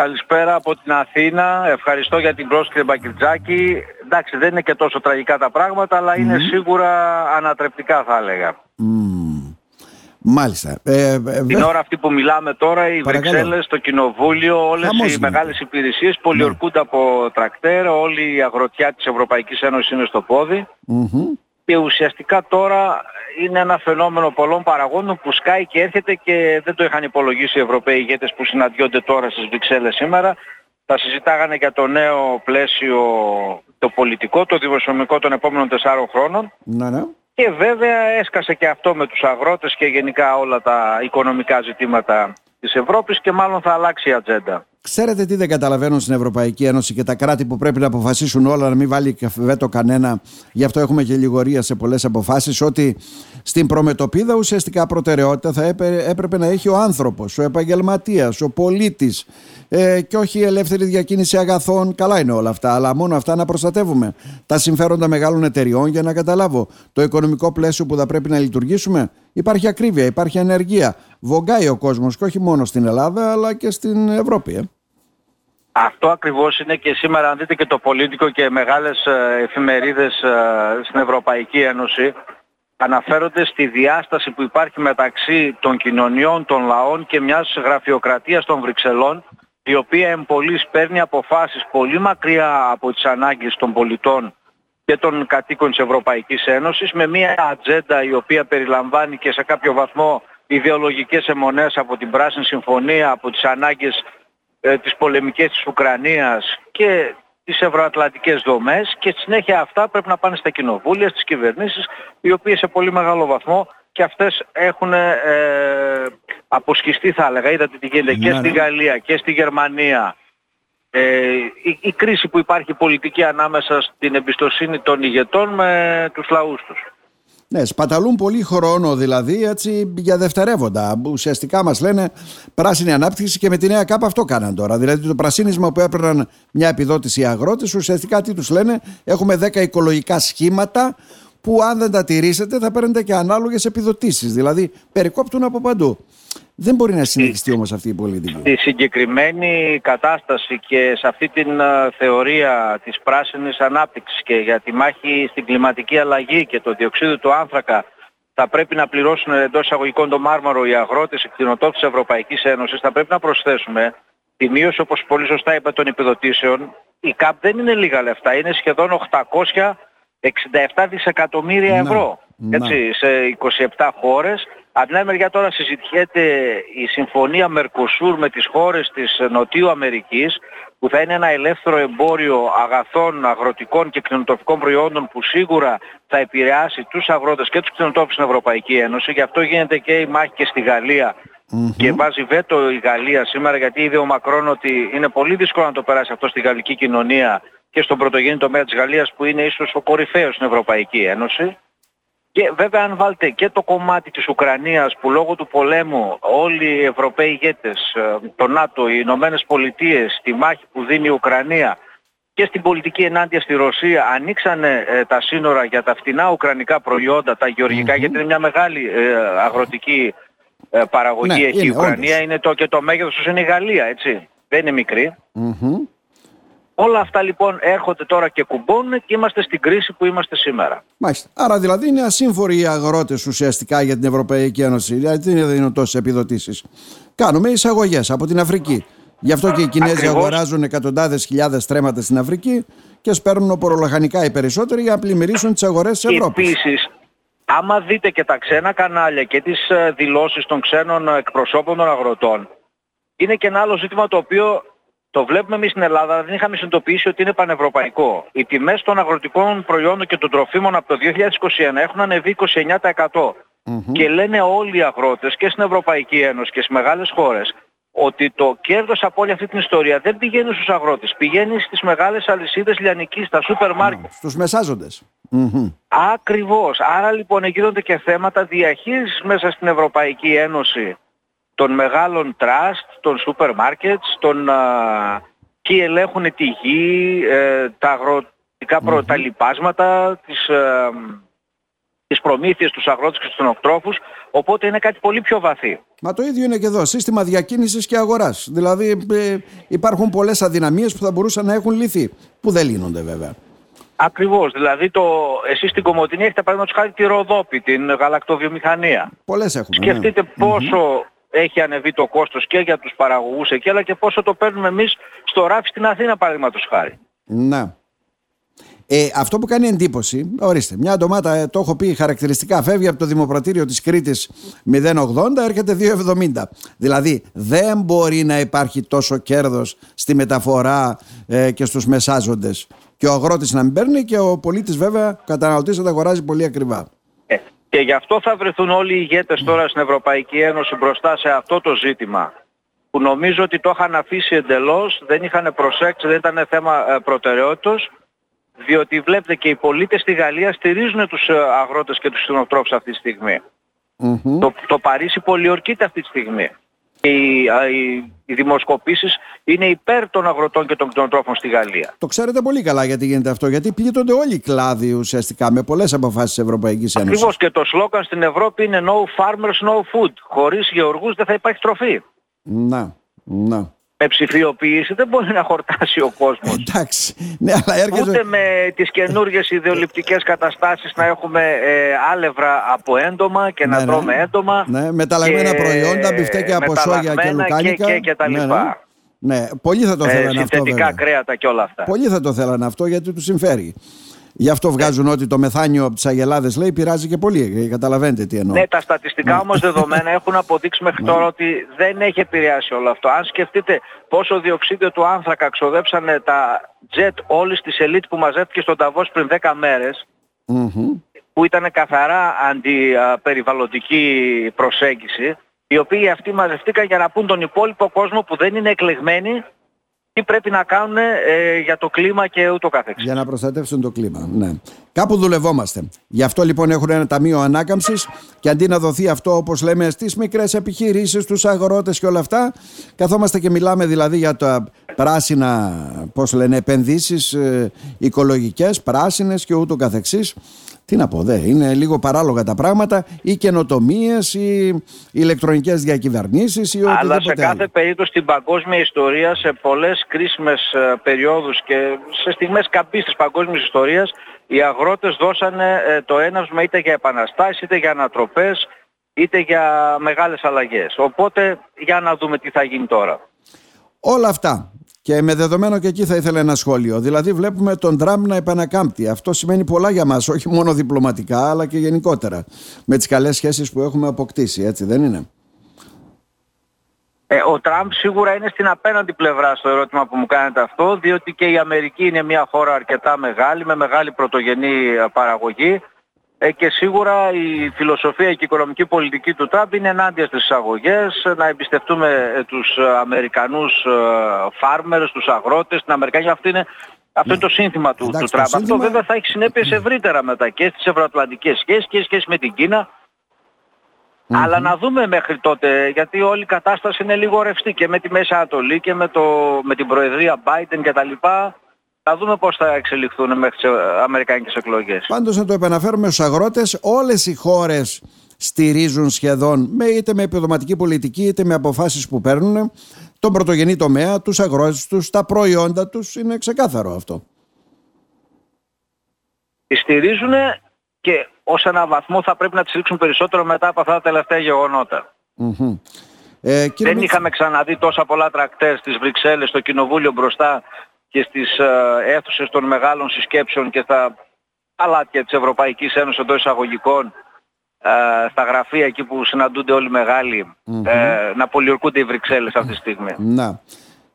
Καλησπέρα από την Αθήνα. Ευχαριστώ για την πρόσκληση Μπακριτζάκη. Εντάξει, δεν είναι και τόσο τραγικά τα πράγματα, αλλά είναι σίγουρα ανατρεπτικά θα έλεγα. Μάλιστα. Ε, ε, την ώρα αυτή που μιλάμε τώρα, οι Βρυξέλλες, το Κοινοβούλιο, όλες οι μεγάλες υπηρεσίες πολιορκούνται από τρακτέρ, όλη η αγροτιά της Ευρωπαϊκής Ένωσης είναι στο ποδι και ουσιαστικά τώρα είναι ένα φαινόμενο πολλών παραγόντων που σκάει και έρχεται και δεν το είχαν υπολογίσει οι Ευρωπαίοι ηγέτες που συναντιόνται τώρα στις Βρυξέλλες σήμερα. Θα συζητάγανε για το νέο πλαίσιο το πολιτικό, το δημοσιονομικό των επόμενων τεσσάρων χρόνων. Ναι, ναι. Και βέβαια έσκασε και αυτό με τους αγρότες και γενικά όλα τα οικονομικά ζητήματα της Ευρώπης και μάλλον θα αλλάξει η ατζέντα. Ξέρετε τι δεν καταλαβαίνουν στην Ευρωπαϊκή Ένωση και τα κράτη που πρέπει να αποφασίσουν όλα να μην βάλει βέτο κανένα. Γι' αυτό έχουμε και λιγορία σε πολλές αποφάσεις ότι στην προμετωπίδα ουσιαστικά προτεραιότητα θα έπρεπε να έχει ο άνθρωπος, ο επαγγελματίας, ο πολίτης ε, και όχι η ελεύθερη διακίνηση αγαθών. Καλά είναι όλα αυτά, αλλά μόνο αυτά να προστατεύουμε. Τα συμφέροντα μεγάλων εταιριών για να καταλάβω το οικονομικό πλαίσιο που θα πρέπει να λειτουργήσουμε. Υπάρχει ακρίβεια, υπάρχει ανεργία. Βογκάει ο κόσμος και όχι μόνο στην Ελλάδα αλλά και στην Ευρώπη. Ε. Αυτό ακριβώς είναι και σήμερα αν δείτε και το πολίτικο και μεγάλες ε, εφημερίδες ε, στην Ευρωπαϊκή Ένωση αναφέρονται στη διάσταση που υπάρχει μεταξύ των κοινωνιών, των λαών και μιας γραφειοκρατίας των Βρυξελών η οποία εμπολής παίρνει αποφάσεις πολύ μακριά από τις ανάγκες των πολιτών και των κατοίκων της Ευρωπαϊκής Ένωσης με μια ατζέντα η οποία περιλαμβάνει και σε κάποιο βαθμό ιδεολογικές αιμονές από την Πράσινη Συμφωνία, από τις ανάγκες ε, τις πολεμικές της Ουκρανίας και τις ευρωατλαντικές δομές και στη συνέχεια αυτά πρέπει να πάνε στα κοινοβούλια, στις κυβερνήσεις οι οποίες σε πολύ μεγάλο βαθμό και αυτές έχουν ε, αποσχιστεί θα έλεγα. Είδατε τι γίνεται και ναι, στη ναι. Γαλλία και στη Γερμανία. Ε, η, η, κρίση που υπάρχει πολιτική ανάμεσα στην εμπιστοσύνη των ηγετών με τους λαούς τους. Ναι, σπαταλούν πολύ χρόνο δηλαδή έτσι για δευτερεύοντα. Ουσιαστικά μας λένε πράσινη ανάπτυξη και με τη νέα ΚΑΠ αυτό κάναν τώρα. Δηλαδή το πρασίνισμα που έπαιρναν μια επιδότηση οι αγρότες ουσιαστικά τι τους λένε έχουμε 10 οικολογικά σχήματα που αν δεν τα τηρήσετε θα παίρνετε και ανάλογες επιδοτήσεις. Δηλαδή περικόπτουν από παντού. Δεν μπορεί να συνεχιστεί όμως αυτή η πολιτική. Στη συγκεκριμένη κατάσταση και σε αυτή την θεωρία της πράσινης ανάπτυξης και για τη μάχη στην κλιματική αλλαγή και το διοξείδιο του άνθρακα θα πρέπει να πληρώσουν εντός εισαγωγικών το μάρμαρο οι αγρότες, οι κτηνοτόποι της Ευρωπαϊκής Ένωσης. Θα πρέπει να προσθέσουμε τη μείωση όπως πολύ σωστά είπε των επιδοτήσεων. Η ΚΑΠ δεν είναι λίγα λεφτά, είναι σχεδόν 867 δισεκατομμύρια ευρώ. Έτσι, σε 27 χώρες από την άλλη μεριά τώρα συζητιέται η συμφωνία Μερκοσούρ με τις χώρες της Νοτιού Αμερικής που θα είναι ένα ελεύθερο εμπόριο αγαθών, αγροτικών και κτηνοτροφικών προϊόντων που σίγουρα θα επηρεάσει τους αγρότες και τους κτηνοτρόφους στην Ευρωπαϊκή Ένωση. Γι' αυτό γίνεται και η μάχη και στη γαλλια και βάζει βέτο η Γαλλία σήμερα γιατί είδε ο Μακρόν ότι είναι πολύ δύσκολο να το περάσει αυτό στη γαλλική κοινωνία και στον πρωτογενή τομέα της Γαλλίας που είναι ίσως ο κορυφαίος στην Ευρωπαϊκή Ένωση. Και βέβαια αν βάλετε και το κομμάτι της Ουκρανίας που λόγω του πολέμου όλοι οι Ευρωπαίοι ηγέτες, ε, το ΝΑΤΟ, οι Ηνωμένες Πολιτείες, τη μάχη που δίνει η Ουκρανία και στην πολιτική ενάντια στη Ρωσία ανοίξανε ε, τα σύνορα για τα φτηνά ουκρανικά προϊόντα, τα γεωργικα γιατί είναι μια μεγάλη ε, αγροτική παραγωγή ναι, εκεί η Ουκρανία, είναι το, και το μέγεθος τους είναι η Γαλλία, έτσι. Δεν είναι μικρή. Όλα αυτά λοιπόν έρχονται τώρα και κουμπώνουν και είμαστε στην κρίση που είμαστε σήμερα. Μάλιστα. Άρα δηλαδή είναι ασύμφοροι οι αγρότες ουσιαστικά για την Ευρωπαϊκή Ένωση. Δηλαδή δεν δίνουν τόσες επιδοτήσεις; Κάνουμε εισαγωγές από την Αφρική. Γι' αυτό και οι Κινέζοι Ακριβώς. αγοράζουν εκατοντάδες χιλιάδες τρέματα στην Αφρική και σπέρνουν οπορολαχανικά οι περισσότεροι για να πλημμυρίσουν τις αγορές της Ευρώπης. Επίσης, άμα δείτε και τα ξένα κανάλια και τις ε, δηλώσεις των ξένων εκπροσώπων των αγροτών, είναι και ένα άλλο ζήτημα το οποίο το βλέπουμε εμείς στην Ελλάδα, δεν είχαμε συνειδητοποιήσει ότι είναι πανευρωπαϊκό. Οι τιμές των αγροτικών προϊόντων και των τροφίμων από το 2021 έχουν ανεβεί 29%. Και λένε όλοι οι αγρότες και στην Ευρωπαϊκή Ένωση και στις μεγάλες χώρες ότι το κέρδος από όλη αυτή την ιστορία δεν πηγαίνει στους αγρότες, πηγαίνει στις μεγάλες αλυσίδες λιανικής, στα σούπερ μάρκετ. Στους μεσάζοντες. Ακριβώς. Άρα λοιπόν γίνονται και θέματα διαχείρισης μέσα στην Ευρωπαϊκή Ένωση των μεγάλων τραστ, των σούπερ μάρκετς, των, α, και ελέγχουν τη γη, ε, τα αγροτικά προ, τα λοιπάσματα, τις, ε, τις προμήθειες, τους αγρότες και τους κτηνοτρόφους, οπότε είναι κάτι πολύ πιο βαθύ. Μα το ίδιο είναι και εδώ, σύστημα διακίνησης και αγοράς. Δηλαδή ε, υπάρχουν πολλές αδυναμίες που θα μπορούσαν να έχουν λυθεί, που δεν λύνονται βέβαια. Ακριβώς. Δηλαδή το, εσείς στην Κομωτινή έχετε παραδείγματος χάρη τη Ροδόπη, την γαλακτοβιομηχανία. Πολλές έχουμε. Σκεφτείτε ναι. πόσο έχει ανεβεί το κόστος και για τους παραγωγούς εκεί, αλλά και πόσο το παίρνουμε εμείς στο ράφι στην Αθήνα παραδείγματος χάρη. Να. Ε, αυτό που κάνει εντύπωση, ορίστε, μια ντομάτα, ε, το έχω πει χαρακτηριστικά, φεύγει από το Δημοπρατήριο της Κρήτης 0,80, έρχεται 2,70. Δηλαδή δεν μπορεί να υπάρχει τόσο κέρδος στη μεταφορά ε, και στους μεσάζοντες. Και ο αγρότης να μην παίρνει και ο πολίτης βέβαια, ο καταναλωτής θα τα αγοράζει πολύ ακριβά. Ε, και γι' αυτό θα βρεθούν όλοι οι ηγέτες τώρα στην Ευρωπαϊκή Ένωση μπροστά σε αυτό το ζήτημα που νομίζω ότι το είχαν αφήσει εντελώς, δεν είχαν προσέξει, δεν ήταν θέμα ε, προτεραιότητας διότι βλέπετε και οι πολίτες στη Γαλλία στηρίζουν τους ε, αγρότες και τους κτηνοτρόφους αυτή τη στιγμη Το, το Παρίσι πολιορκείται αυτή τη στιγμή. Και οι, οι, οι δημοσκοπήσεις είναι υπέρ των αγροτών και των κτηνοτρόφων στη Γαλλία. Το ξέρετε πολύ καλά γιατί γίνεται αυτό. Γιατί πλήττονται όλοι οι κλάδοι ουσιαστικά με πολλές αποφάσεις της Ευρωπαϊκής Ένωσης. Ακριβώς και το σλόγκαν στην Ευρώπη είναι no farmers, no food. Χωρίς γεωργούς δεν θα υπάρχει τροφή. Να, να με ψηφιοποίηση δεν μπορεί να χορτάσει ο κόσμος. Εντάξει. Ναι, αλλά έρχεται... Ούτε με τις καινούργιες ιδεοληπτικές καταστάσεις να έχουμε ε, άλευρα από έντομα και να ναι, ναι. τρώμε έντομα. Ναι, μεταλλαγμένα και προϊόντα, μπιφτέκια από σόγια και λουκάνικα. Και, και, και τα ναι, λοιπά. Ναι, ναι. πολλοί θα το ε, θέλανε αυτό. Συνθετικά κρέατα και όλα αυτά. Πολλοί θα το θέλανε αυτό γιατί τους συμφέρει. Γι' αυτό βγάζουν ότι το μεθάνιο από τις Αγελάδες λέει πειράζει και πολύ. Καταλαβαίνετε τι εννοώ. Ναι, τα στατιστικά όμως δεδομένα έχουν αποδείξει μέχρι τώρα ότι δεν έχει επηρεάσει όλο αυτό. Αν σκεφτείτε πόσο διοξίδιο του άνθρακα ξοδέψανε τα jet όλης της ελίτ που μαζεύτηκε στον Ταβός πριν 10 μέρες, που ήταν καθαρά αντιπεριβαλλοντική προσέγγιση, οι οποίοι αυτοί μαζευτήκαν για να πούν τον υπόλοιπο κόσμο που δεν είναι εκλεγμένοι τι πρέπει να κάνουν ε, για το κλίμα και ούτω καθεξής. Για να προστατεύσουν το κλίμα, ναι. Κάπου δουλευόμαστε. Γι' αυτό λοιπόν έχουν ένα ταμείο ανάκαμψης και αντί να δοθεί αυτό όπως λέμε στις μικρές επιχειρήσεις, στους αγρότες και όλα αυτά, καθόμαστε και μιλάμε δηλαδή για τα πράσινα, πώς λένε, επενδύσεις ε, οικολογικές, πράσινες και ούτω καθεξής τι να πω, δε, είναι λίγο παράλογα τα πράγματα, ή καινοτομίες, ή ηλεκτρονικές διακυβερνήσεις ή οτιδήποτε. Αλλά σε κάθε περίπτωση στην παγκόσμια ιστορία, σε πολλές κρίσιμες ε, περιόδους και σε στιγμές καμπής της παγκόσμιας ιστορίας, οι αγρότες δώσανε ε, το έναυσμα είτε για επαναστάσεις, είτε για ανατροπές, είτε για μεγάλες αλλαγές. Οπότε για να δούμε τι θα γίνει τώρα. Όλα αυτά και με δεδομένο και εκεί θα ήθελα ένα σχόλιο. Δηλαδή, βλέπουμε τον Τραμπ να επανακάμπτει. Αυτό σημαίνει πολλά για μας, όχι μόνο διπλωματικά, αλλά και γενικότερα. Με τις καλές σχέσεις που έχουμε αποκτήσει, έτσι δεν είναι; Ε, ο Τραμπ σίγουρα είναι στην απέναντι πλευρά στο ερώτημα που μου κάνετε αυτό, διότι και η Αμερική είναι μια χώρα αρκετά μεγάλη, με μεγάλη πρωτογενή παραγωγή ε, και σίγουρα η φιλοσοφία και η οικονομική πολιτική του Τραμπ είναι ενάντια στις εισαγωγές, να εμπιστευτούμε ε, τους Αμερικανούς farmers, ε, τους αγρότες, την Αμερικανία. Αυτό είναι, αυτό είναι το σύνθημα του, του Τραμπ. Αυτό βέβαια θα έχει συνέπειες ευρύτερα μετά και στις ευρωατλαντικές σχέσεις και σχέσεις με την Κίνα. Αλλά να δούμε μέχρι τότε, γιατί όλη η κατάσταση είναι λίγο ρευστή και με τη Μέση Ανατολή και με, το, με την Προεδρία Biden κτλ. Θα δούμε πώς θα εξελιχθούν μέχρι τις αμερικανικές εκλογές. Πάντως να το επαναφέρουμε στους αγρότες, όλες οι χώρες στηρίζουν σχεδόν με, είτε με επιδοματική πολιτική είτε με αποφάσεις που παίρνουν τον πρωτογενή τομέα, τους αγρότες τους, τα προϊόντα τους, είναι ξεκάθαρο αυτό. Τη στηρίζουν και ως ένα βαθμό θα πρέπει να τη στηρίξουν περισσότερο μετά από αυτά τα τελευταία Ε, Δεν είχαμε ξαναδεί τόσα πολλά τρακτέρ στις Βρυξέλλες, στο Κοινοβούλιο μπροστά και στις ε, αίθουσες των μεγάλων συσκέψεων και στα παλάτια της Ευρωπαϊκής Ένωσης εντός εισαγωγικών ε, στα γραφεία εκεί που συναντούνται όλοι οι μεγάλοι ε, να πολιορκούνται οι Βρυξέλλες αυτή τη στιγμή. Να.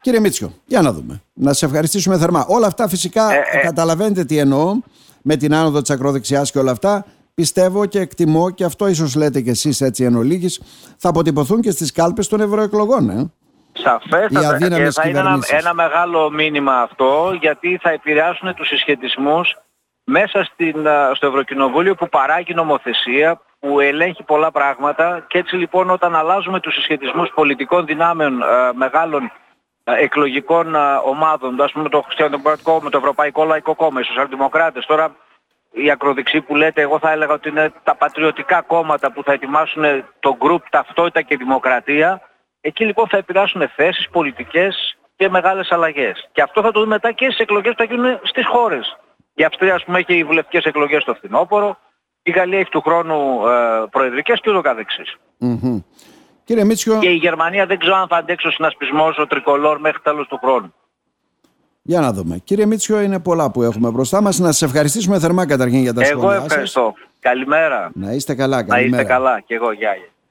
Κύριε Μίτσιο, για να δούμε. Να σε ευχαριστήσουμε θερμά. Όλα αυτά φυσικά καταλαβαίνετε τι εννοώ με την άνοδο της ακροδεξιάς και όλα αυτά. Πιστεύω και εκτιμώ και αυτό ίσως λέτε κι εσείς έτσι εν ολίγης, θα αποτυπωθούν και στις κάλπες των ευρωεκλογών. Ε; Σαφέστατα. Και θα είναι ένα, ένα μεγάλο μήνυμα αυτό γιατί θα επηρεάσουν τους συσχετισμούς μέσα στην, στο Ευρωκοινοβούλιο που παράγει νομοθεσία, που ελέγχει πολλά πράγματα. Και έτσι λοιπόν όταν αλλάζουμε τους συσχετισμούς πολιτικών δυνάμεων μεγάλων εκλογικών ομάδων, ας πούμε το Χριστιανοδημοκρατικό με το Ευρωπαϊκό Λαϊκό Κόμμα, οι Σοσιαλδημοκράτες, τώρα οι ακροδεξοί που λέτε, εγώ θα έλεγα ότι είναι τα πατριωτικά κόμματα που θα ετοιμάσουν το γκρουπ ταυτότητα και δημοκρατία. Εκεί λοιπόν θα επηρεάσουν θέσεις, πολιτικές και μεγάλες αλλαγές. Και αυτό θα το δούμε μετά και στις εκλογές που θα γίνουν στις χώρες. Η Αυστρία ας πούμε έχει οι βουλευτικές εκλογές στο φθινόπωρο, η Γαλλία έχει του χρόνου ε, προεδρικές και ούτω καθεξής. Mm-hmm. Κύριε Μίτσιο... Και η Γερμανία δεν ξέρω αν θα αντέξει ο συνασπισμός ο τρικολόρ μέχρι τέλος του χρόνου. Για να δούμε. Κύριε Μίτσιο, είναι πολλά που έχουμε μπροστά μας. Να σας ευχαριστήσουμε θερμά καταρχήν για τα σχόλιά σας. Εγώ ευχαριστώ. Καλημέρα. Να είστε καλά. Καλημέρα. Να είστε καλά. Και εγώ. Γεια.